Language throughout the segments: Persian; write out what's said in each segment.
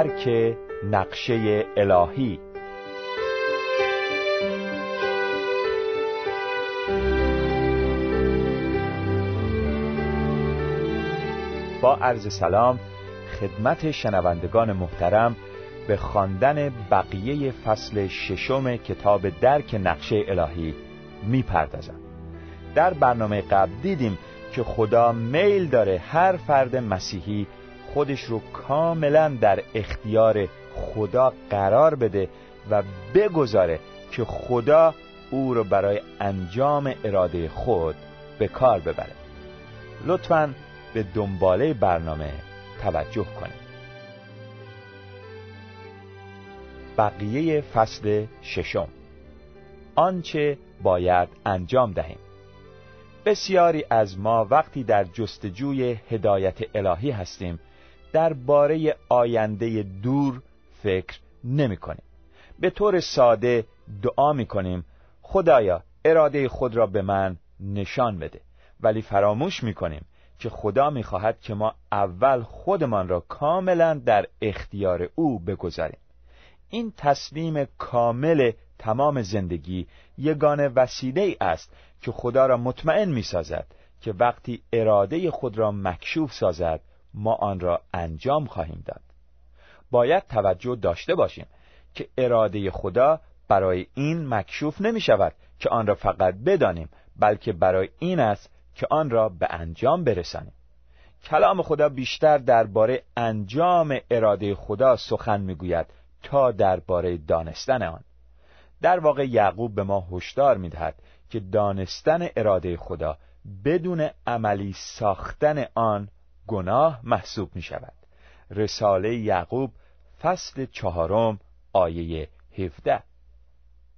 درک نقشه الهی. با عرض سلام خدمت شنوندگان محترم به خواندن بقیه فصل ششم کتاب درک نقشه الهی می‌پردازم. در برنامه قبل دیدیم که خدا میل داره هر فرد مسیحی خودش رو کاملا در اختیار خدا قرار بده و بگذاره که خدا او رو برای انجام اراده خود به کار ببره. لطفا به دنباله برنامه توجه کنید. بقیه فصل ششم. آنچه باید انجام دهیم. بسیاری از ما وقتی در جستجوی هدایت الهی هستیم درباره آینده دور فکر نمی کنیم. به طور ساده دعا می کنیم خدایا اراده خود را به من نشان بده ولی فراموش می کنیم که خدا می خواهد که ما اول خودمان را کاملا در اختیار او بگذاریم این تصمیم کامل تمام زندگی یگانه وسیله است که خدا را مطمئن می سازد که وقتی اراده خود را مکشوف سازد ما آن را انجام خواهیم داد. باید توجه داشته باشیم که اراده خدا برای این مکشوف نمی شود که آن را فقط بدانیم بلکه برای این است که آن را به انجام برسانیم. کلام خدا بیشتر درباره انجام اراده خدا سخن می‌گوید تا درباره دانستن آن. در واقع یعقوب به ما هشدار می‌دهد که دانستن اراده خدا بدون عملی ساختن آن گناه محسوب می شود رساله یعقوب فصل چهارم آیه 17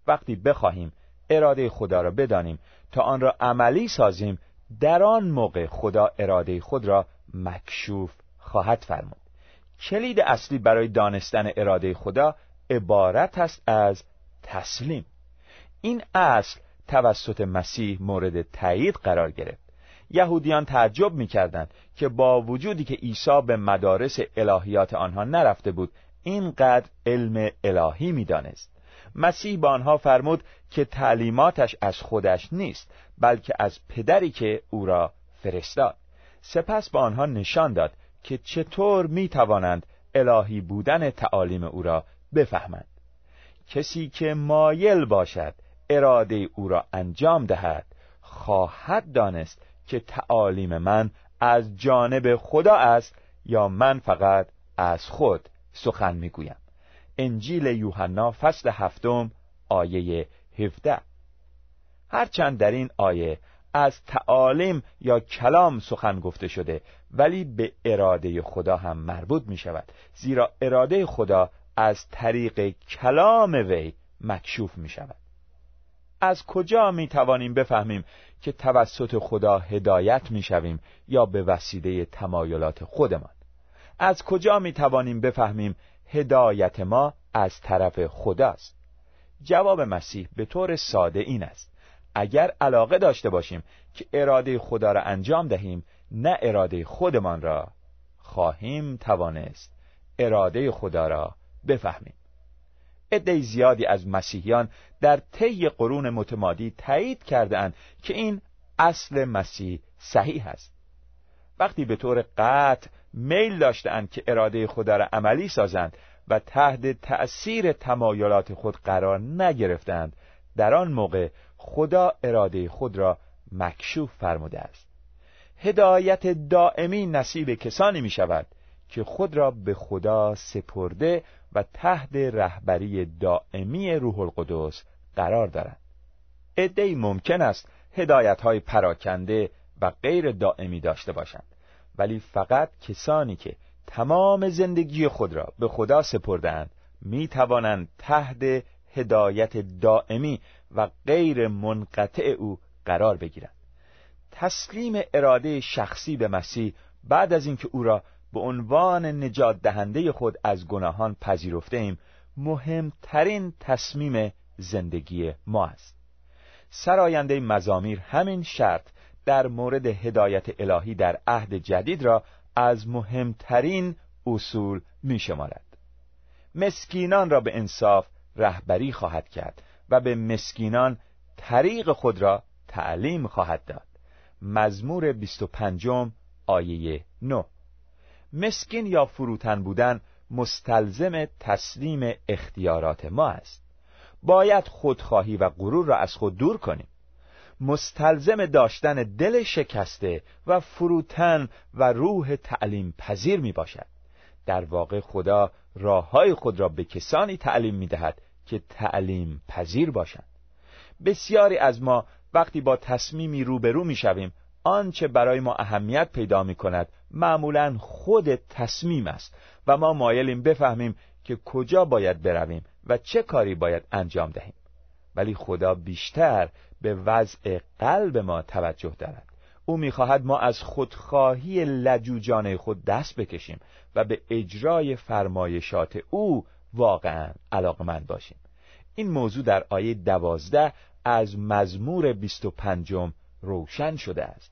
وقتی بخواهیم اراده خدا را بدانیم تا آن را عملی سازیم در آن موقع خدا اراده خود را مکشوف خواهد فرمود. کلید اصلی برای دانستن اراده خدا عبارت است از تسلیم. این اصل توسط مسیح مورد تایید قرار گرفت. یهودیان تعجب می‌کردند که با وجودی که عیسی به مدارس الهیات آنها نرفته بود اینقدر علم الهی می‌دانست. مسیح با آنها فرمود که تعلیماتش از خودش نیست بلکه از پدری که او را فرستاد. سپس به آنها نشان داد که چطور می توانند الهی بودن تعالیم او را بفهمند. کسی که مایل باشد اراده او را انجام دهد خواهد دانست که تعالیم من از جانب خدا است یا من فقط از خود سخن می‌گویم. انجیل یوحنا فصل هفتم آیه 17 هرچند در این آیه از تعالیم یا کلام سخن گفته شده ولی به اراده خدا هم مربوط می شود زیرا اراده خدا از طریق کلام وی مکشوف می شود از کجا می توانیم بفهمیم که توسط خدا هدایت می شویم یا به وسیله تمایلات خودمان؟ از کجا می توانیم بفهمیم هدایت ما از طرف خداست؟ جواب مسیح به طور ساده این است. اگر علاقه داشته باشیم که اراده خدا را انجام دهیم نه اراده خودمان را خواهیم توانست اراده خدا را بفهمیم. عده زیادی از مسیحیان در طی قرون متمادی تایید کردهاند که این اصل مسیح صحیح است. وقتی به طور قطع میل داشتند که اراده خدا را عملی سازند و تحت تأثیر تمایلات خود قرار نگرفتند در آن موقع خدا اراده خود را مکشوف فرموده است. هدایت دائمی نصیب کسانی می شود که خود را به خدا سپرده و تحت رهبری دائمی روح القدس قرار دارند عدهای ممکن است هدایت های پراکنده و غیر دائمی داشته باشند ولی فقط کسانی که تمام زندگی خود را به خدا سپردند می توانند تحت هدایت دائمی و غیر منقطع او قرار بگیرند. تسلیم اراده شخصی به مسیح بعد از اینکه او را به عنوان نجات دهنده خود از گناهان پذیرفته ایم مهمترین تصمیم زندگی ما است. سراینده مزامیر همین شرط در مورد هدایت الهی در عهد جدید را از مهمترین اصول می شمارد. مسکینان را به انصاف رهبری خواهد کرد و به مسکینان طریق خود را تعلیم خواهد داد. مزمور 25 آیه 9 مسکین یا فروتن بودن مستلزم تسلیم اختیارات ما است. باید خودخواهی و غرور را از خود دور کنیم. مستلزم داشتن دل شکسته و فروتن و روح تعلیم پذیر می باشد. در واقع خدا راه های خود را به کسانی تعلیم می دهد که تعلیم پذیر باشند. بسیاری از ما وقتی با تصمیمی روبرو می شویم آنچه برای ما اهمیت پیدا می کند معمولا خود تصمیم است و ما مایلیم بفهمیم که کجا باید برویم و چه کاری باید انجام دهیم. ولی خدا بیشتر به وضع قلب ما توجه دارد. او می‌خواهد ما از خودخواهی لجوجانه خود دست بکشیم و به اجرای فرمایشات او واقعا علاقمند باشیم. این موضوع در آیه دوازده از مزمور بیست و پنجم روشن شده است.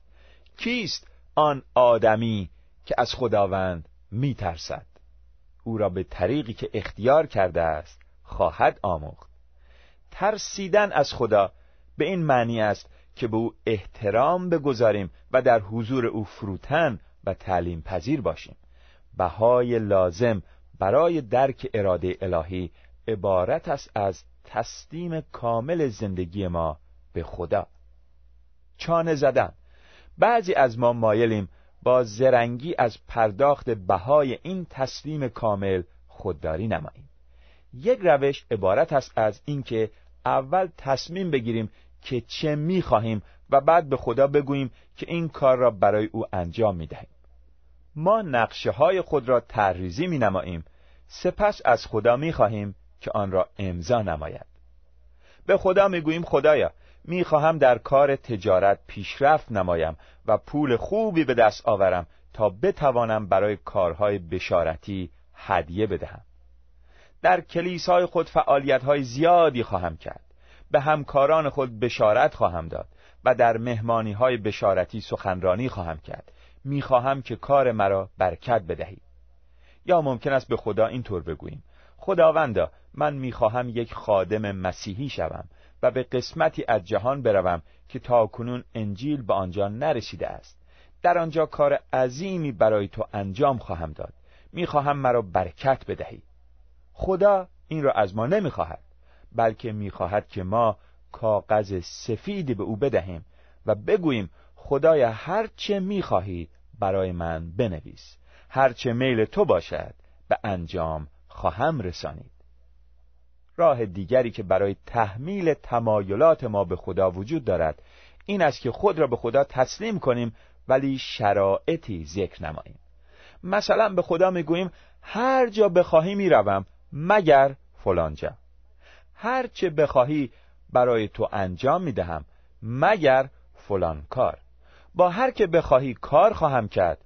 کیست آن آدمی که از خداوند میترسد. او را به طریقی که اختیار کرده است خواهد آموخت. ترسیدن از خدا به این معنی است که به او احترام بگذاریم و در حضور او فروتن و تعلیم پذیر باشیم. بهای لازم برای درک اراده الهی عبارت است از تسلیم کامل زندگی ما به خدا. چانه زدن. بعضی از ما مایلیم با زرنگی از پرداخت بهای این تسلیم کامل خودداری نماییم. یک روش عبارت است از اینکه اول تصمیم بگیریم که چه می‌خواهیم و بعد به خدا بگوییم که این کار را برای او انجام می‌دهیم. ما نقشه های خود را تحریزی می نماییم سپس از خدا می خواهیم که آن را امضا نماید. به خدا می گوییم خدایا می خواهم در کار تجارت پیشرفت نمایم و پول خوبی به دست آورم تا بتوانم برای کارهای بشارتی هدیه بدهم. در کلیسای خود فعالیت های زیادی خواهم کرد. به همکاران خود بشارت خواهم داد و در مهمانی های بشارتی سخنرانی خواهم کرد. می‌خواهم که کار مرا برکت بدهی یا ممکن است به خدا اینطور بگوییم. خداوندا من می‌خواهم یک خادم مسیحی شوم و به قسمتی از جهان بروم که تا کنون انجیل به آنجا نرسیده است. در آنجا کار عظیمی برای تو انجام خواهم داد. می‌خواهم مرا برکت بدهی. خدا این را از ما نمی‌خواهد بلکه می‌خواهد که ما کاغذ سفیدی به او بدهیم و بگوییم خدایا هر چه می‌خواهی برای من بنویس. هر چه میل تو باشد به انجام خواهم رسانید. راه دیگری که برای تحمیل تمایلات ما به خدا وجود دارد این است که خود را به خدا تسلیم کنیم ولی شرایطی ذکر نماییم. مثلا به خدا می‌گوییم هر جا بخواهی می‌روم مگر فلانجا هر چه بخواهی برای تو انجام می‌دهم مگر فلان کار. با هر که بخواهی کار خواهم کرد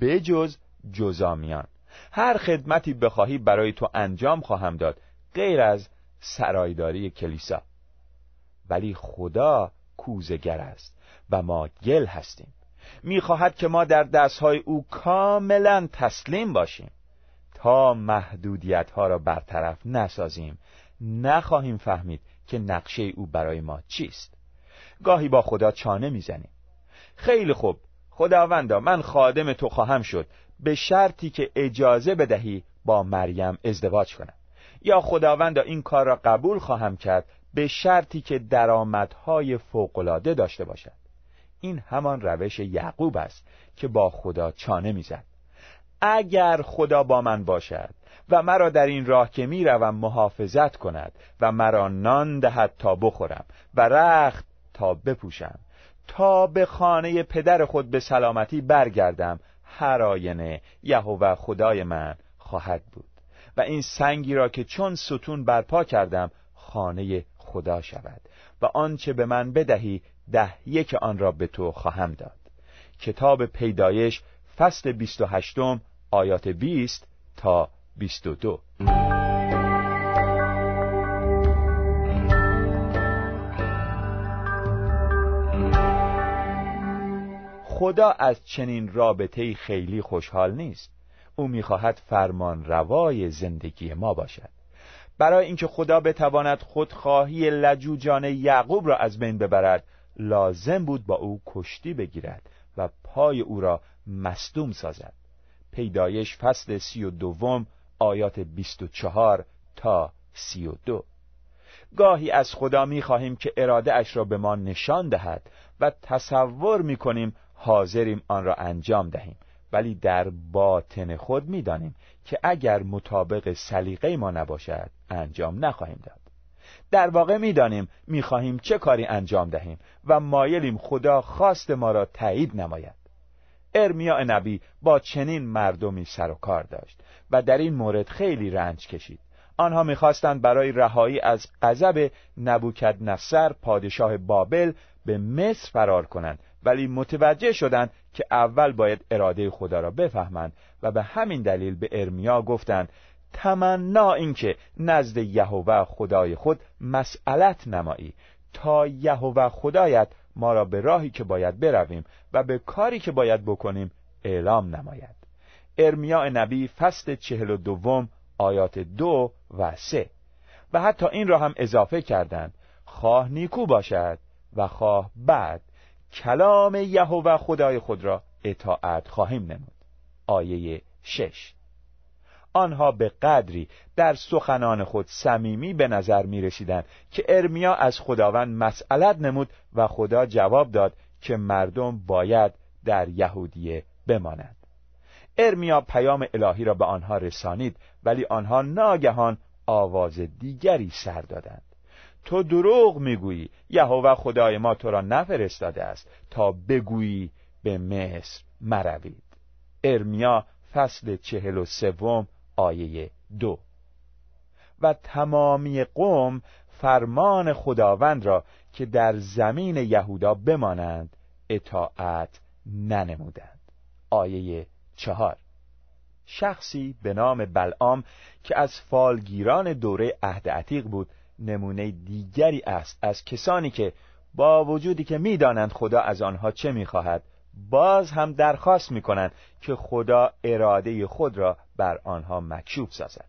بجز جزامیان. هر خدمتی بخواهی برای تو انجام خواهم داد غیر از سرایداری کلیسا. ولی خدا کوزگر است و ما گل هستیم. می‌خواهد که ما در دستهای او کاملا تسلیم باشیم. تا محدودیت ها را برطرف نسازیم نخواهیم فهمید که نقشه او برای ما چیست. گاهی با خدا چانه می‌زنیم. خیلی خوب. خداوندا من خادم تو خواهم شد. به شرطی که اجازه بدهی با مریم ازدواج کنم. یا خداوندا این کار را قبول خواهم کرد به شرطی که درآمدهای فوقالعاده داشته باشد. این همان روش یعقوب است که با خدا چانه می‌زد. اگر خدا با من باشد و مرا در این راه که می‌روم محافظت کند و مرا نان دهد تا بخورم و رخت تا بپوشم تا به خانه پدر خود به سلامتی برگردم هر آینه یهوه خدای من خواهد بود. و این سنگی را که چون ستون برپا کردم خانه خدا شود و آنچه به من بدهی ده یک آن را به تو خواهم داد. کتاب پیدایش فصل 28 آیات 20 تا 22 خدا از چنین رابطه خیلی خوشحال نیست. او می‌خواهد فرمان روای زندگی ما باشد. برای اینکه خدا بتواند خودخواهی لجوجانه یعقوب را از بین ببرد لازم بود با او کشتی بگیرد و پای او را مصدوم سازد. پیدایش فصل سی و دوم آیات بیست و چهار تا سی و دو. گاهی از خدا می خواهیم که اراده اش را به ما نشان دهد و تصور می کنیم حاضریم آن را انجام دهیم. ولی در باطن خود می دانیم که اگر مطابق سلیقه ما نباشد انجام نخواهیم داد. در واقع می‌دانیم می‌خواهیم چه کاری انجام دهیم و مایلیم خدا خواست ما را تایید نماید. ارمیا نبی با چنین مردمی سر و کار داشت و در این مورد خیلی رنج کشید. آنها می‌خواستند برای رهایی از غضب نبوکد نصر پادشاه بابل به مصر فرار کنند. ولی متوجه شدند که اول باید اراده خدا را بفهمند و به همین دلیل به ارمیا گفتند تمنا اینکه نزد یهوه خدای خود مسئلت نمایی. تا یهوه خدایت ما را به راهی که باید برویم و به کاری که باید بکنیم اعلام نماید. ارمیا نبی فصل چهل و دوم آیات دو و سه. و حتی این را هم اضافه کردند. خواه نیکو باشد. و خواه بد کلام یهوه خدای خود را اطاعت خواهیم نمود. آیه شش. آنها به قدری در سخنان خود صمیمی به نظر می رسیدن که ارمیا از خداوند مسئلت نمود و خدا جواب داد که مردم باید در یهودیه بمانند. ارمیا پیام الهی را به آنها رسانید ولی آنها ناگهان آواز دیگری سر دادند. تو دروغ می‌گویی. یهوه خدای ما تو را نفرستاده است تا بگویی به مصر مروید. ارمیا فصل چهل و سوم آیه دو. و تمامی قوم فرمان خداوند را که در زمین یهودا بمانند اطاعت ننمودند. آیه چهار. شخصی به نام بلعام که از فالگیران دوره عهد عتیق بود نمونه دیگری است از کسانی که با وجودی که می‌دانند خدا از آنها چه می‌خواهد باز هم درخواست می‌کنند که خدا اراده خود را بر آنها مکشوف سازد.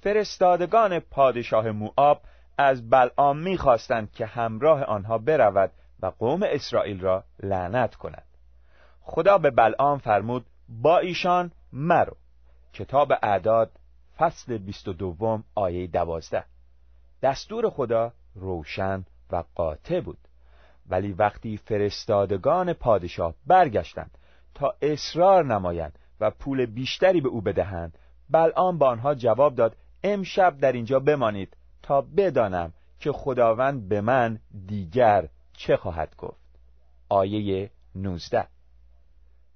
فرستادگان پادشاه موآب از بلعام می‌خواستند که همراه آنها برود و قوم اسرائیل را لعنت کند. خدا به بلعام فرمود با ایشان مرو. کتاب اعداد فصل بیست و دوم آیه دوازده. دستور خدا روشن و قاطع بود. ولی وقتی فرستادگان پادشاه برگشتند تا اصرار نمایند و پول بیشتری به او بدهند بلعام با آنها جواب داد امشب در اینجا بمانید تا بدانم که خداوند به من دیگر چه خواهد گفت. آیه 19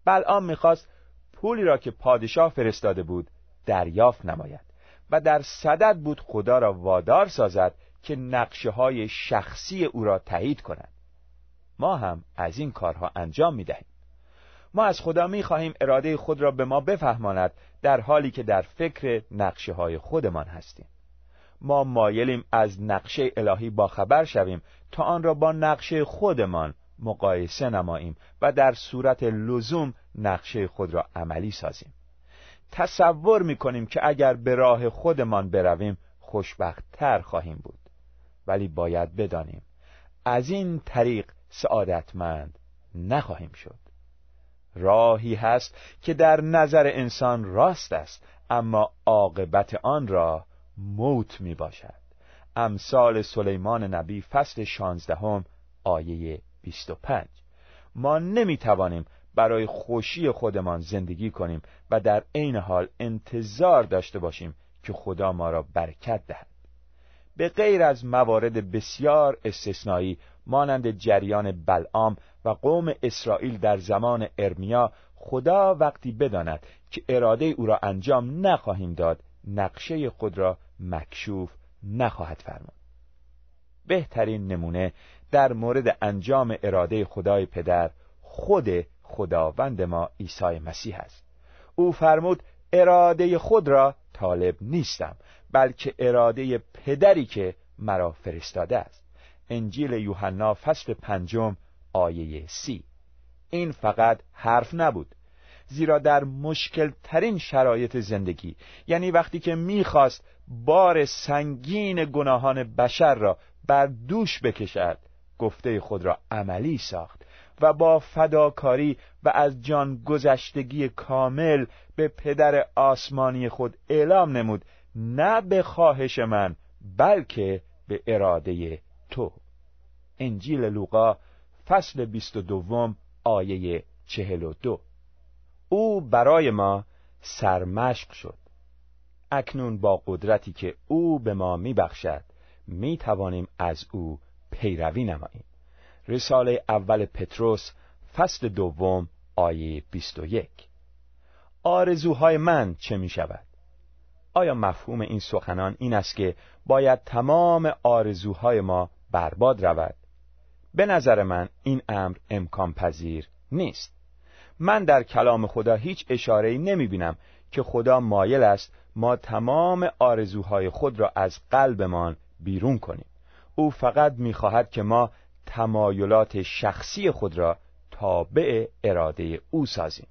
بلعام می‌خواست پولی را که پادشاه فرستاده بود دریافت نماید. و در صدد بود خدا را وادار سازد که نقشه های شخصی او را تایید کند. ما هم از این کارها انجام می دهیم ما از خدا می خواهیم اراده خود را به ما بفهماند در حالی که در فکر نقشه های خودمان هستیم. ما مایلیم از نقشه الهی با خبر شویم تا آن را با نقشه خودمان مقایسه نماییم و در صورت لزوم نقشه خود را عملی سازیم. تصور می‌کنیم که اگر به راه خودمان برویم خوشبخت تر خواهیم بود. ولی باید بدانیم از این طریق سعادتمند نخواهیم شد. راهی هست که در نظر انسان راست است اما عاقبت آن را موت می باشد امثال سلیمان نبی فصل شانزدهم آیه 25 ما نمی توانیم برای خوشی خودمان زندگی کنیم و در عین حال انتظار داشته باشیم که خدا ما را برکت دهد. به غیر از موارد بسیار استثنایی مانند جریان بلعام و قوم اسرائیل در زمان ارمیا خدا وقتی بداند که اراده او را انجام نخواهیم داد نقشه خود را مکشوف نخواهد فرمود. بهترین نمونه در مورد انجام اراده خدای پدر خود خداوند ما عیسی مسیح است. او فرمود اراده خود را طالب نیستم بلکه اراده پدری که مرا فرستاده است. انجیل یوحنا فصل پنجم آیه سی. این فقط حرف نبود زیرا در مشکل ترین شرایط زندگی یعنی وقتی که می‌خواست بار سنگین گناهان بشر را بر دوش بکشد گفته خود را عملی ساخت. و با فداکاری و از جان گذشتگی کامل به پدر آسمانی خود اعلام نمود. نه به خواهش من بلکه به اراده تو. انجیل لوقا فصل بیست و دوم آیه چهل و دو. او برای ما سرمشق شد. اکنون با قدرتی که او به ما میبخشد می توانیم از او پیروی نماییم. رساله اول پتروس فصل دوم آیه 21 آرزوهای من چه می شود؟ آیا مفهوم این سخنان این است که باید تمام آرزوهای ما برباد رود؟ به نظر من این امر امکان پذیر نیست. من در کلام خدا هیچ اشاره‌ای نمی بینم که خدا مایل است ما تمام آرزوهای خود را از قلبمان بیرون کنیم. او فقط می‌خواهد که ما تمایلات شخصی خود را تابع اراده او سازیم.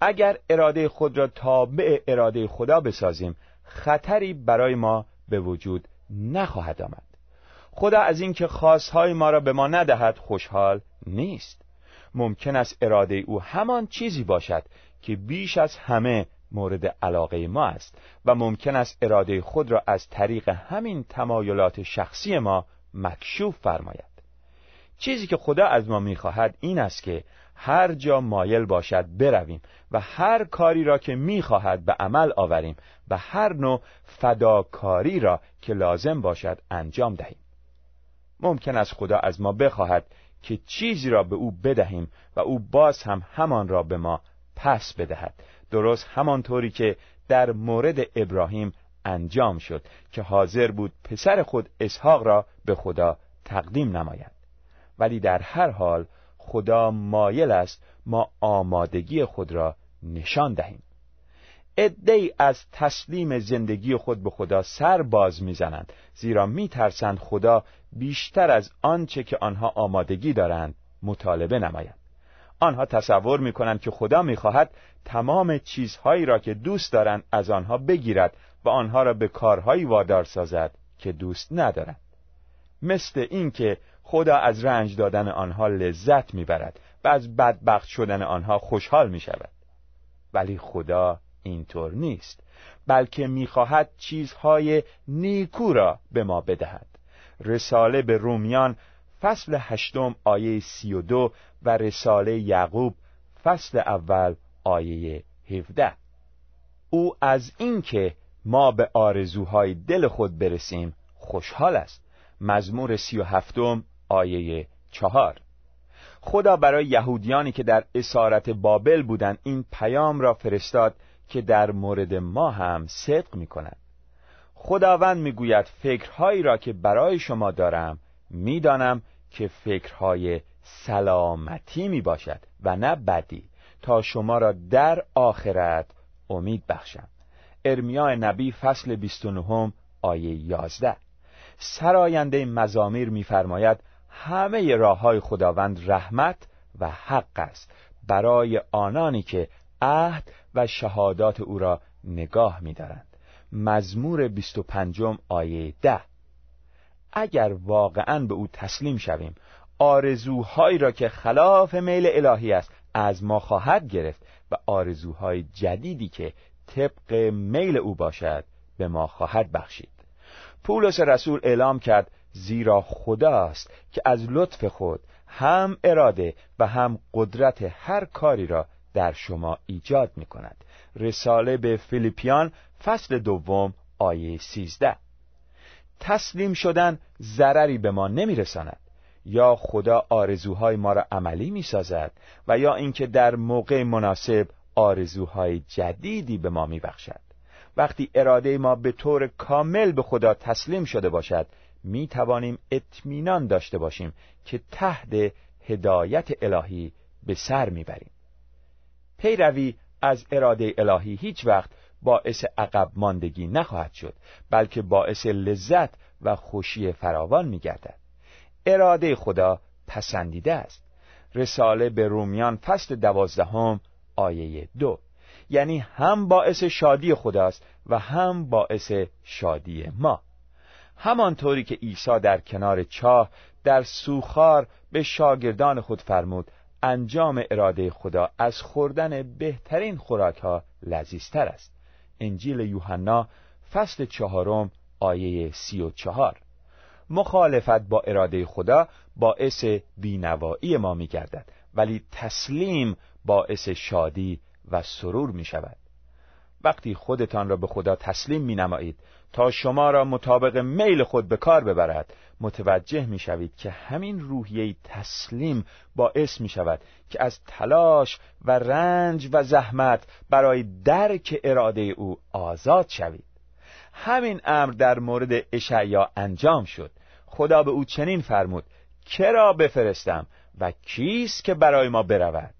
اگر اراده خود را تابع اراده خدا بسازیم خطری برای ما به وجود نخواهد آمد. خدا از اینکه خواستهای ما را به ما ندهد خوشحال نیست. ممکن است اراده او همان چیزی باشد که بیش از همه مورد علاقه ما است و ممکن است اراده خود را از طریق همین تمایلات شخصی ما مکشوف فرماید. چیزی که خدا از ما می‌خواهد این است که هر جا مایل باشد برویم و هر کاری را که می‌خواهد به عمل آوریم و هر نوع فداکاری را که لازم باشد انجام دهیم. ممکن است خدا از ما بخواهد که چیزی را به او بدهیم و او باز هم همان را به ما پس بدهد. درست همانطوری که در مورد ابراهیم انجام شد که حاضر بود پسر خود اسحاق را به خدا تقدیم نماید. ولی در هر حال خدا مایل است ما آمادگی خود را نشان دهیم. ادهی از تسلیم زندگی خود به خدا سر باز می‌زنند زیرا میترسند خدا بیشتر از آنچه که آنها آمادگی دارند مطالبه نماید. آنها تصور می‌کنند که خدا می‌خواهد تمام چیزهایی را که دوست دارند از آنها بگیرد و آنها را به کارهایی وادار سازد که دوست ندارند. مثل اینکه خدا از رنج دادن آنها لذت می‌برد و از بدبخت شدن آنها خوشحال می شود ولی خدا اینطور نیست بلکه می‌خواهد چیزهای نیکو را به ما بدهد. رساله به رومیان فصل هشتم آیه سی و دو و رساله یعقوب فصل اول آیه هفده. او از اینکه ما به آرزوهای دل خود برسیم خوشحال است. مزمور سی و هفتم آیه چهار. خدا برای یهودیانی که در اسارت بابل بودند این پیام را فرستاد که در مورد ما هم صدق می کند خداوند می‌گوید فکرهایی را که برای شما دارم می‌دانم که فکرهای سلامتی می باشد و نه بدی تا شما را در آخرت امید بخشم. ارمیا نبی فصل 29 آیه 11 سراینده مزامیر میفرماید همه راه های خداوند رحمت و حق است. برای آنانی که عهد و شهادات او را نگاه می‌دارند. مزمور 25 آیه ده. اگر واقعا به او تسلیم شویم آرزوهایی را که خلاف میل الهی است از ما خواهد گرفت و آرزوهای جدیدی که طبق میل او باشد به ما خواهد بخشید. پولس رسول اعلام کرد زیرا خداست که از لطف خود هم اراده و هم قدرت هر کاری را در شما ایجاد می کند رساله به فیلیپیان فصل دوم آیه سیزده. تسلیم شدن ضرری به ما نمی رساند یا خدا آرزوهای ما را عملی می سازد و یا اینکه در موقع مناسب آرزوهای جدیدی به ما می بخشد. وقتی اراده ما به طور کامل به خدا تسلیم شده باشد می توانیم اطمینان داشته باشیم که تحت هدایت الهی به سر می‌بریم. پیروی از اراده الهی هیچ وقت باعث عقب ماندگی نخواهد شد بلکه باعث لذت و خوشی فراوان میگردد. اراده خدا پسندیده است. رساله به رومیان فصل دوازدهم آیه دو. یعنی هم باعث شادی خداست و هم باعث شادی ما. همانطوری که عیسی در کنار چاه در سوخار به شاگردان خود فرمود انجام اراده خدا از خوردن بهترین خوراک ها لذیذتر است. انجیل یوحنا فصل چهارم آیه سی و چهار. مخالفت با اراده خدا باعث بینوایی ما می گردد ولی تسلیم باعث شادی و سرور می شود وقتی خودتان را به خدا تسلیم می نمایید تا شما را مطابق میل خود به کار ببرد متوجه می شوید که همین روحیه تسلیم باعث می شود که از تلاش و رنج و زحمت برای درک اراده او آزاد شوید. همین امر در مورد اشعیا انجام شد. خدا به او چنین فرمود کرا بفرستم و کیست که برای ما برود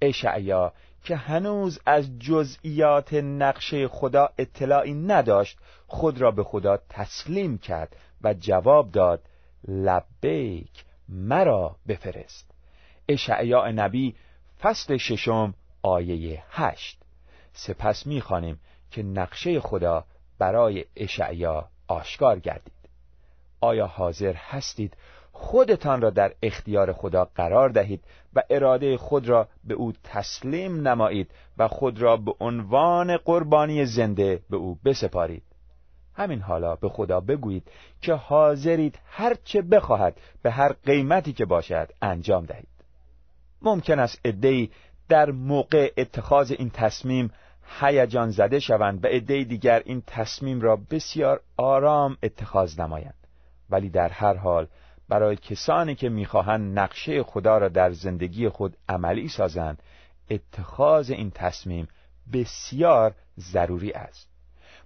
اشعیا که هنوز از جزئیات نقشه خدا اطلاعی نداشت خود را به خدا تسلیم کرد و جواب داد لبیک مرا بفرست. اشعیا نبی فصل ششم آیه هشت. سپس می‌خوانیم که نقشه خدا برای اشعیا آشکار گردید. آیا حاضر هستید خودتان را در اختیار خدا قرار دهید و اراده خود را به او تسلیم نمایید و خود را به عنوان قربانی زنده به او بسپارید. همین حالا به خدا بگویید که حاضرید هر چه بخواهد به هر قیمتی که باشد انجام دهید. ممکن است ادهی در موقع اتخاذ این تصمیم هیجان زده شوند و عده دیگر این تصمیم را بسیار آرام اتخاذ نمایند. ولی در هر حال برای کسانی که می‌خواهند نقشه خدا را در زندگی خود عملی سازند اتخاذ این تصمیم بسیار ضروری است.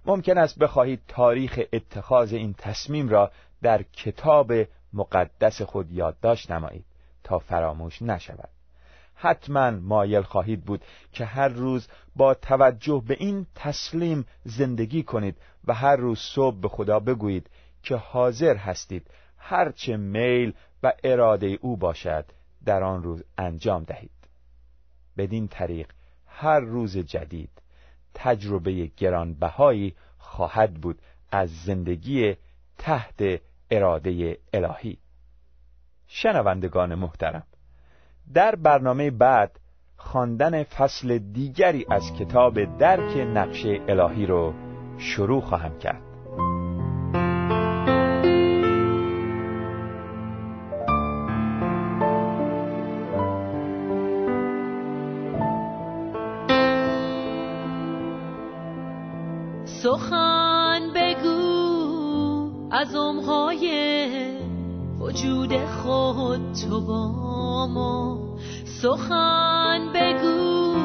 ممکن است بخواهید تاریخ اتخاذ این تصمیم را در کتاب مقدس خود یادداشت نمایید تا فراموش نشود. حتما مایل خواهید بود که هر روز با توجه به این تسلیم زندگی کنید و هر روز صبح به خدا بگویید که حاضر هستید هرچه میل و اراده او باشد در آن روز انجام دهید. بدین طریق هر روز جدید تجربه گرانبهایی خواهد بود از زندگی تحت اراده الهی. شنوندگان محترم در برنامه بعد خواندن فصل دیگری از کتاب درک نقشه الهی رو شروع خواهم کرد. وجود خود تو با ما. سخن بگو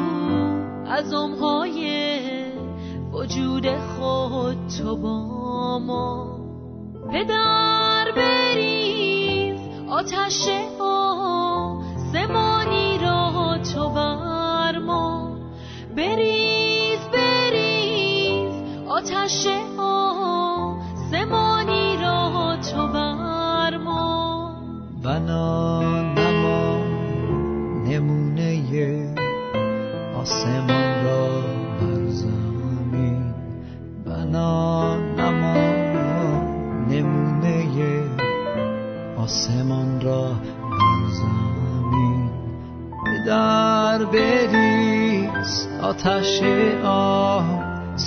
از امهای وجود خود تو با ما. پدر بریز آتش آسمانی را تو بر ما. بریز بریز آتش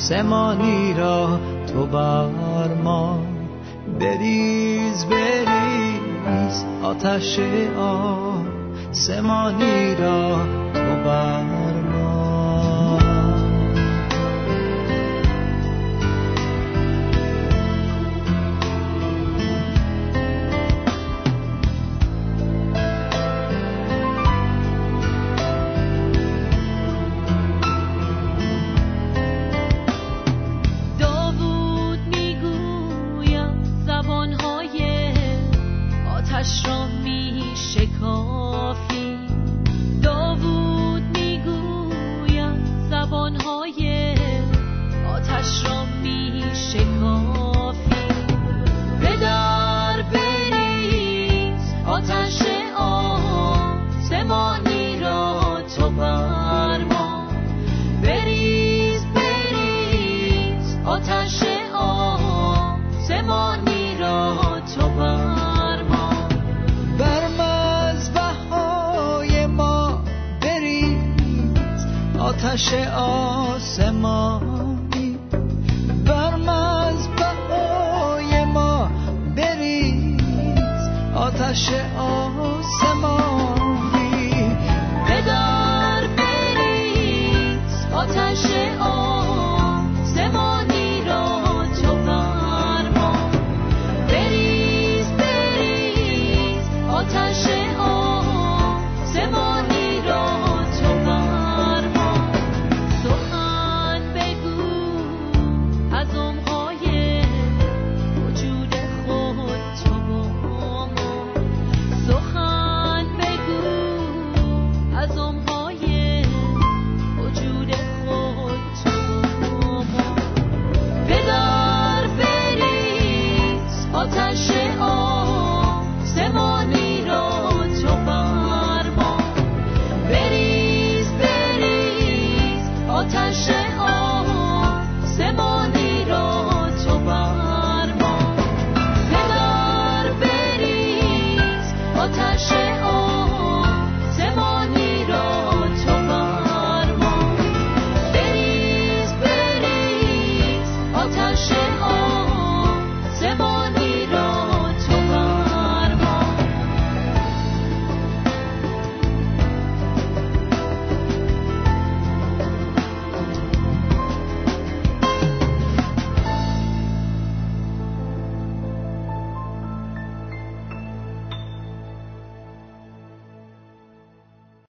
آسمانی را تو بر ما. بریز بریز آتش آسمانی را שאתה